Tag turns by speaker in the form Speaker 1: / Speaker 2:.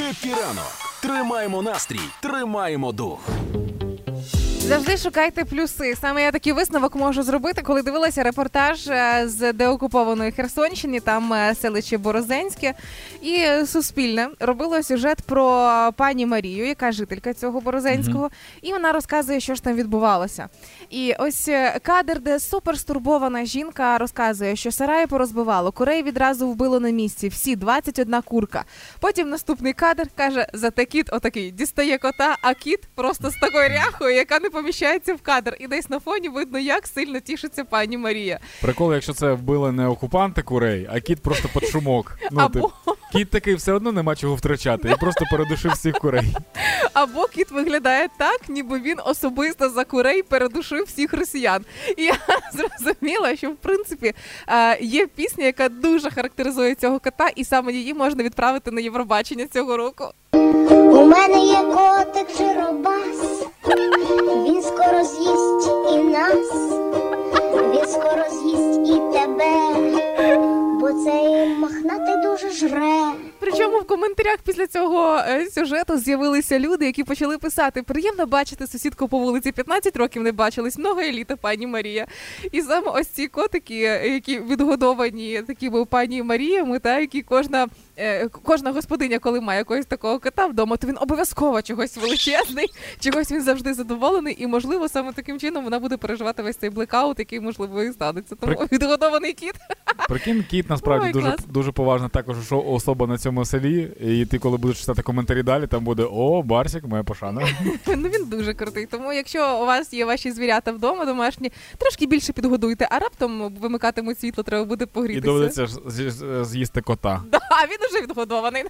Speaker 1: Хеппі ранок. Тримаємо настрій, тримаємо дух.
Speaker 2: Завжди шукайте плюси. Саме я такий висновок можу зробити, коли дивилася репортаж е, з деокупованої Херсонщини, там е, селище Борозенське, і Суспільне робило сюжет про пані Марію, яка жителька цього Борозенського, і вона розказує, що ж там відбувалося. І ось е, кадр, де супер стурбована жінка розказує, що сараї порозбивало, курей відразу вбило на місці, всі 21 курка. Потім наступний кадр каже: зате кіт отакий дістає кота, а кіт просто з такою ряхою, яка не поміщається в кадр. І десь на фоні видно, як сильно тішиться пані Марія.
Speaker 3: Прикол, якщо це вбили не окупанти курей, а кіт просто під шумок. Ну,
Speaker 2: Або,
Speaker 3: тип, кіт такий все одно нема чого втрачати. І просто передушив всіх курей.
Speaker 2: або кіт виглядає так, ніби він особисто за курей передушив всіх росіян. І я зрозуміла, що в принципі е, є пісня, яка дуже характеризує цього кота, і саме її можна відправити на Євробачення цього року.
Speaker 4: У мене є котик Жиробас, цей мохнатий дуже жре.
Speaker 2: Причому в коментарях після цього е, сюжету з'явилися люди, які почали писати: приємно бачити сусідку по вулиці 15 років не бачились, много еліта, пані Марія. І саме ось ці котики, е, які відгодовані такими пані Маріями, та які кожна. е, Кожна господиня, коли має якогось такого кота вдома, то він обов'язково чогось величезний, чогось він завжди задоволений, і можливо саме таким чином вона буде переживати весь цей блекаут, який можливо і станеться. Тому відгодований кіт.
Speaker 3: Прикинь, кіт насправді
Speaker 2: Ой,
Speaker 3: дуже дуже поважна також що особа на цьому селі. І ти, коли будеш читати коментарі далі, там буде О, Барсік, моя пошана.
Speaker 2: Ну він дуже крутий. Тому якщо у вас є ваші звірята вдома, домашні, трошки більше підгодуйте, а раптом вимикатимуть світло, треба буде
Speaker 3: І доведеться з'їсти кота.
Speaker 2: Да, він уже відгодований.